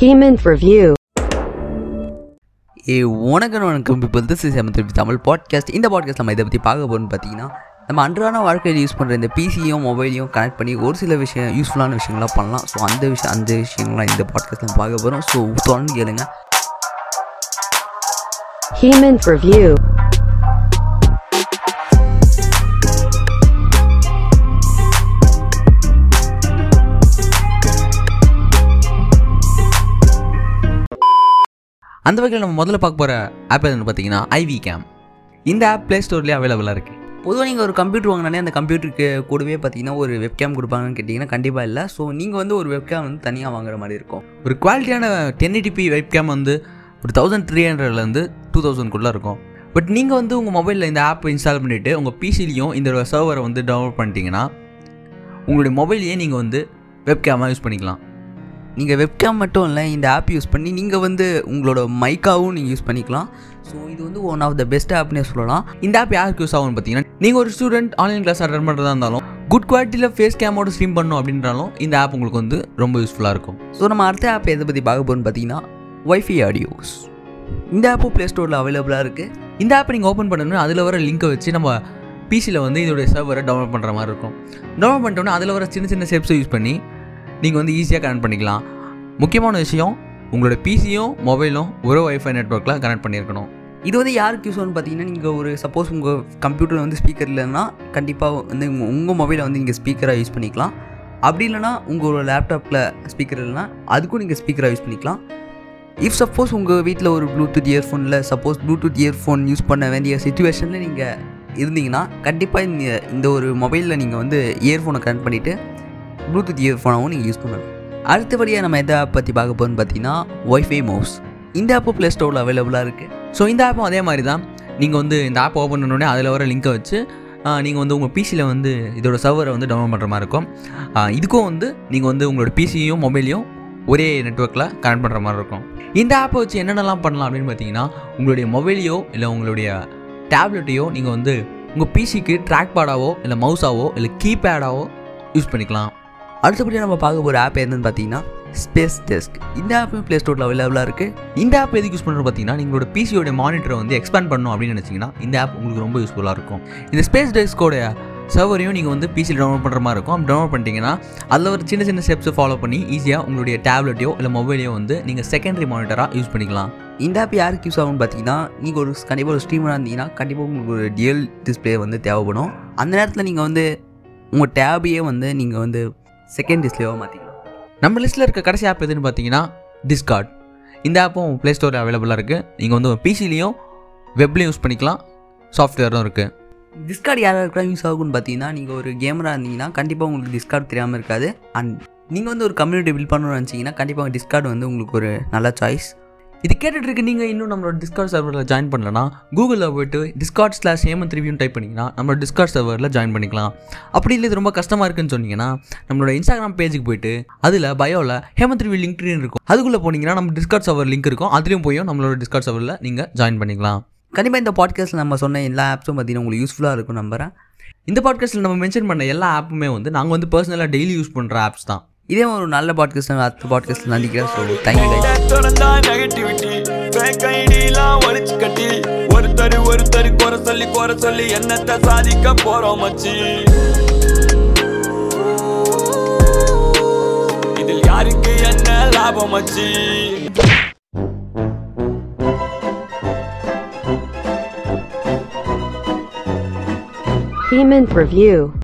Heman's Review. ஏ உனக்கு வணக்கம். இப்போ திஸ் இஸ் எம் திருப்பி தமிழ் பாட்காஸ்ட் இந்த பாட்காஸ்ட் நம்ம இதை பற்றி பார்க்க போகிறோம்னு பார்த்தீங்கன்னா நம்ம அன்றாட வாழ்க்கையில் யூஸ் பண்ணுற இந்த பிசியும் மொபைலையும் கனெக்ட் பண்ணி ஒரு சில விஷயம் யூஸ்ஃபுல்லான விஷயங்களாம் பண்ணலாம். ஸோ அந்த விஷயம் அந்த விஷயங்கள்லாம் இந்த பாட்காஸ்ட் நம்ம பார்க்க போகிறோம் ஸோ தொடர்ந்து கேளுங்க. Heman's Review. அந்த வகையில் நம்ம முதல்ல பார்க்க போகிற ஆப் எதுன்னு பார்த்தீங்கன்னா ஐவி கேம் இந்த ஆப் ப்ளே ஸ்டோர்லேயே அவைலபிளாக இருக்குது பொதுவாக நீங்கள் ஒரு கம்ப்யூட்டர் வாங்கினாலே அந்த கம்ப்யூட்டருக்கு கூடவே பார்த்தீங்கன்னா ஒரு வெப்கேம் கொடுப்பாங்கன்னு கேட்டிங்கன்னா கண்டிப்பாக இல்லை. ஸோ நீங்கள் வந்து ஒரு வெப்கேம் வந்து தனியாக வாங்குற மாதிரி இருக்கும். ஒரு குவாலிட்டியான டென் எயிட்டிபி வெப் கேம் வந்து ஒரு தௌசண்ட் த்ரீ ஹண்ட்ரட்லேருந்து டூ தௌசண்ட்குள்ளே இருக்கும். பட் நீங்கள் வந்து உங்கள் மொபைலில் இந்த ஆப் இன்ஸ்டால் பண்ணிவிட்டு உங்கள் பிசிலையும் இந்த சர்வரை வந்து டவுன்லோட் பண்ணிட்டீங்கன்னா உங்களுடைய மொபைலையே நீங்கள் வந்து வெப் கேமாக யூஸ் பண்ணிக்கலாம். நீங்கள் வெப்கேம் மட்டும் இல்லை இந்த ஆப் யூஸ் பண்ணி நீங்கள் வந்து உங்களோட மைக்காவும் நீங்கள் யூஸ் பண்ணிக்கலாம். ஸோ இது வந்து ஒன் ஆஃப் த பெஸ்ட் ஆப்னே சொல்லலாம். இந்த ஆப் யாருக்கு யூஸ் ஆகும்னு பார்த்தீங்கன்னா நீங்கள் ஒரு ஸ்டூடெண்ட் ஆன்லைன் கிளாஸ் அட்டன் பண்ணுறதா இருந்தாலும் குட் குவாலிட்டியில் ஃபேஸ் கேமோட ஸ்ட்ரீம் பண்ணணும் அப்படின்றாலும் இந்த ஆப் உங்களுக்கு வந்து ரொம்ப யூஸ்ஃபுல்லாக இருக்கும். ஸோ நம்ம அடுத்த ஆப் எதை பற்றி பார்க்க போகிறோம்னு பார்த்தீங்கன்னா ஒய்ஃபை ஆடியோஸ் இந்த ஆப்பும் ப்ளே ஸ்டோரில் அவைலபிளாக இருக்குது இந்த ஆப்பை நீங்கள் ஓப்பன் பண்ணணும்னா அதில் வர லிங்கை வச்சு நம்ம பிசியில் வந்து இதோடைய சர்வரை டவுன்லோட் பண்ணுற மாதிரி இருக்கும். டவுன்லோட் பண்ணிட்டோம்னா அதில் வர சின்ன சின்ன ஸ்டெப்ஸை யூஸ் பண்ணி நீங்கள் வந்து ஈஸியாக கனெக்ட் பண்ணிக்கலாம். முக்கியமான விஷயம் உங்களோட பிசியும் மொபைலும் ஒரு ஒய்ஃபை நெட்ஒர்க்கில் கனெக்ட் பண்ணியிருக்கணும். இது வந்து யாருக்கு யூஸ் ஆகும்னு பார்த்தீங்கன்னா நீங்கள் ஒரு சப்போஸ் உங்கள் கம்ப்யூட்டரில் வந்து ஸ்பீக்கர் இல்லைன்னா கண்டிப்பாக வந்து உங்கள் உங்கள் மொபைலை வந்து நீங்கள் ஸ்பீக்கராக யூஸ் பண்ணிக்கலாம். அப்படி இல்லைனா உங்களோட லேப்டாப்பில் ஸ்பீக்கர் இல்லைனா அதுக்கும் நீங்கள் ஸ்பீக்கராக யூஸ் பண்ணிக்கலாம். இஃப் சப்போஸ் உங்கள் வீட்டில் ஒரு ப்ளூடூத் இயர்ஃபோனில் சப்போஸ் ப்ளூடூத் இயர்ஃபோன் யூஸ் பண்ண வேண்டிய சுச்சுவேஷனில் நீங்கள் இருந்தீங்கன்னா கண்டிப்பாக இந்த இந்த ஒரு மொபைலில் நீங்கள் வந்து இயர்ஃபோனை கனெக்ட் பண்ணிவிட்டு ப்ளூடூத் இயர்ஃபோனாகவும் நீங்கள் யூஸ் பண்ணலாம். அடுத்தபடியாக நம்ம எதை ஆப் பற்றி பார்க்க போகிறோம்னு பார்த்தீங்கன்னா ஒய்ஃபை மவுஸ் இந்த ஆப்பும் ப்ளே ஸ்டோரில் அவைலபிளாக இருக்குது ஸோ இந்த ஆப்பும் அதே மாதிரி தான். நீங்கள் வந்து இந்த ஆப் ஓப்பன் பண்ணோடனே அதில் வர லிங்கை வச்சு நீங்கள் வந்து உங்கள் பிசியில் வந்து இதோட சர்வரை வந்து டவுன்லோட் பண்ணுற மாதிரி இருக்கும். இதுக்கும் வந்து நீங்கள் வந்து உங்களோட பிசியும் மொபைலையும் ஒரே நெட்ஒர்க்கில் கனெக்ட் பண்ணுற மாதிரி இருக்கும். இந்த ஆப்பை வச்சு என்னென்னலாம் பண்ணலாம் அப்படின்னு பார்த்தீங்கன்னா உங்களுடைய மொபைலையோ இல்லை உங்களுடைய டேப்லெட்டையோ நீங்கள் வந்து உங்கள் பிசிக்கு ட்ராக் பேடாவோ இல்லை மவுஸாவோ இல்லை கீபேடாவோ யூஸ் பண்ணிக்கலாம். அடுத்தபடியாக நம்ம பார்க்க போகிற ஆப் என்னன்னு பார்த்தீங்கன்னா ஸ்பேஸ் டெஸ்க் இந்த ஆப்பும் ப்ளே ஸ்டோரில் அவைலபிளாக இருக்குது இந்த ஆப் எதுக்கு யூஸ் பண்ணுறது பார்த்தீங்கன்னா நீங்களோட பிசியோட மானிட்டரை வந்து எக்ஸ்பேண்ட் பண்ணணும் அப்படின்னு நினச்சிங்கன்னா இந்த ஆப் உங்களுக்கு ரொம்ப யூஸ்ஃபுல்லாக இருக்கும். இந்த ஸ்பேஸ் டெஸ்கோட சர்வரையும் நீங்கள் வந்து பிசியில் டவுன்லோட் பண்ணுற மாதிரி இருக்கும். டவுன்லோட் பண்ணிட்டீங்கன்னா அதில் ஒரு சின்ன சின்ன ஸ்டெப்ஸை ஃபாலோ பண்ணி ஈஸியாக உங்களுடைய டேப்லெட்டையோ இல்லை மொபைலையோ வந்து நீங்கள் செகண்டரி மானிட்டராக யூஸ் பண்ணிக்கலாம். இந்த ஆப் யாருக்கு யூஸ் ஆகும்னு பார்த்தீங்கன்னா நீங்கள் ஒரு கண்டிப்பாக ஒரு ஸ்ட்ரீமராக இருந்தீங்கன்னா கண்டிப்பாக உங்களுக்கு ஒரு டிஎல் டிஸ்பிளே வந்து தேவைப்படும். அந்த நேரத்தில் நீங்கள் வந்து உங்கள் டேபையே வந்து நீங்கள் வந்து செகண்ட் டிஸ்பிளேவாக மாற்றிக்கலாம் நம்ம லிஸ்ட்டில் இருக்க கடைசி ஆப் எதுன்னு பார்த்தீங்கன்னா டிஸ்கார்ட் இந்த ஆப்பும் ப்ளே ஸ்டோரில் அவைலபிளாக இருக்குது நீங்கள் வந்து பிசிலையும் வெப்லேயும் யூஸ் பண்ணிக்கலாம். சாஃப்ட்வேரும் இருக்குது டிஸ்கார்ட் யாராருக்கெல்லாம் யூஸ் ஆகும்னு பார்த்தீங்கன்னா நீங்கள் ஒரு கேமராக இருந்தீங்கன்னா கண்டிப்பாக உங்களுக்கு டிஸ்கார்ட் தெரியாமல் இருக்காது. அண்ட் நீங்கள் வந்து ஒரு கம்யூனிட்டி பில்ட் பண்ணணும்னு நினச்சிங்கன்னா கண்டிப்பாக டிஸ்கார்ட் வந்து உங்களுக்கு ஒரு நல்ல சாய்ஸ் இது கேட்டுட்டு இருக்கு நீங்கள் இன்னும் நம்மளோட டிஸ்கார்ட் சர்வரில் ஜாயின் பண்ணலனா கூகுளில் போய்ட்டு டிஸ்கார்ட் ஸ்லாஷ் ஹேமந்த் ரிவ்யூன்னு டைப் பண்ணிங்கன்னா நம்மளோட டிஸ்கார்ட் சர்வரில் ஜாயின் பண்ணிக்கலாம். அப்படி இல்லை இது ரொம்ப கஷ்டமாக இருக்குன்னு சொன்னீங்கன்னா நம்மளோட இன்ஸ்டாகிராம் பேஜுக்கு போயிட்டு அதில் பயோவில் ஹேமந்த் ரிவ்யூ லிங்க் இருக்கும். அதுக்குள்ளே போனீங்கன்னா நம்ம டிஸ்கார்ட் சர்வர் லிங்க் இருக்கும். அதுலேயும் போய் நம்மளோட டிஸ்கார்ட் சர்வரில் நீங்கள் ஜாயின் பண்ணிக்கலாம். கண்டிப்பாக இந்த பாட்காஸ்ட்டில் நம்ம சொன்ன எல்லா ஆப்ஸும் பார்த்தீங்கன்னா உங்களுக்கு யூஸ்ஃபுல்லாக இருக்கும் நம்புறேன். இந்த பாட்காஸ்ட்டில் நம்ம மென்ஷன் பண்ண எல்லா ஆப்புமே வந்து நாங்கள் வந்து பர்சனலாக டெய்லி யூஸ் பண்ணுற ஆப்ஸ் தான். இதே ஒரு நல்ல பாட்காஸ்ட் அடுத்த பாட்காஸ்ட்டில் நடிக்கிறேன். ஸோ தேங்க்யூ ஒருத்தர் ஒருத்தர் குறை சொல்லி குறை சொல்லி என்னத்தை சாதிக்க போறோம் மச்சி. இதில் யாருக்கு என்ன லாபம் மச்சி? Heman's Review.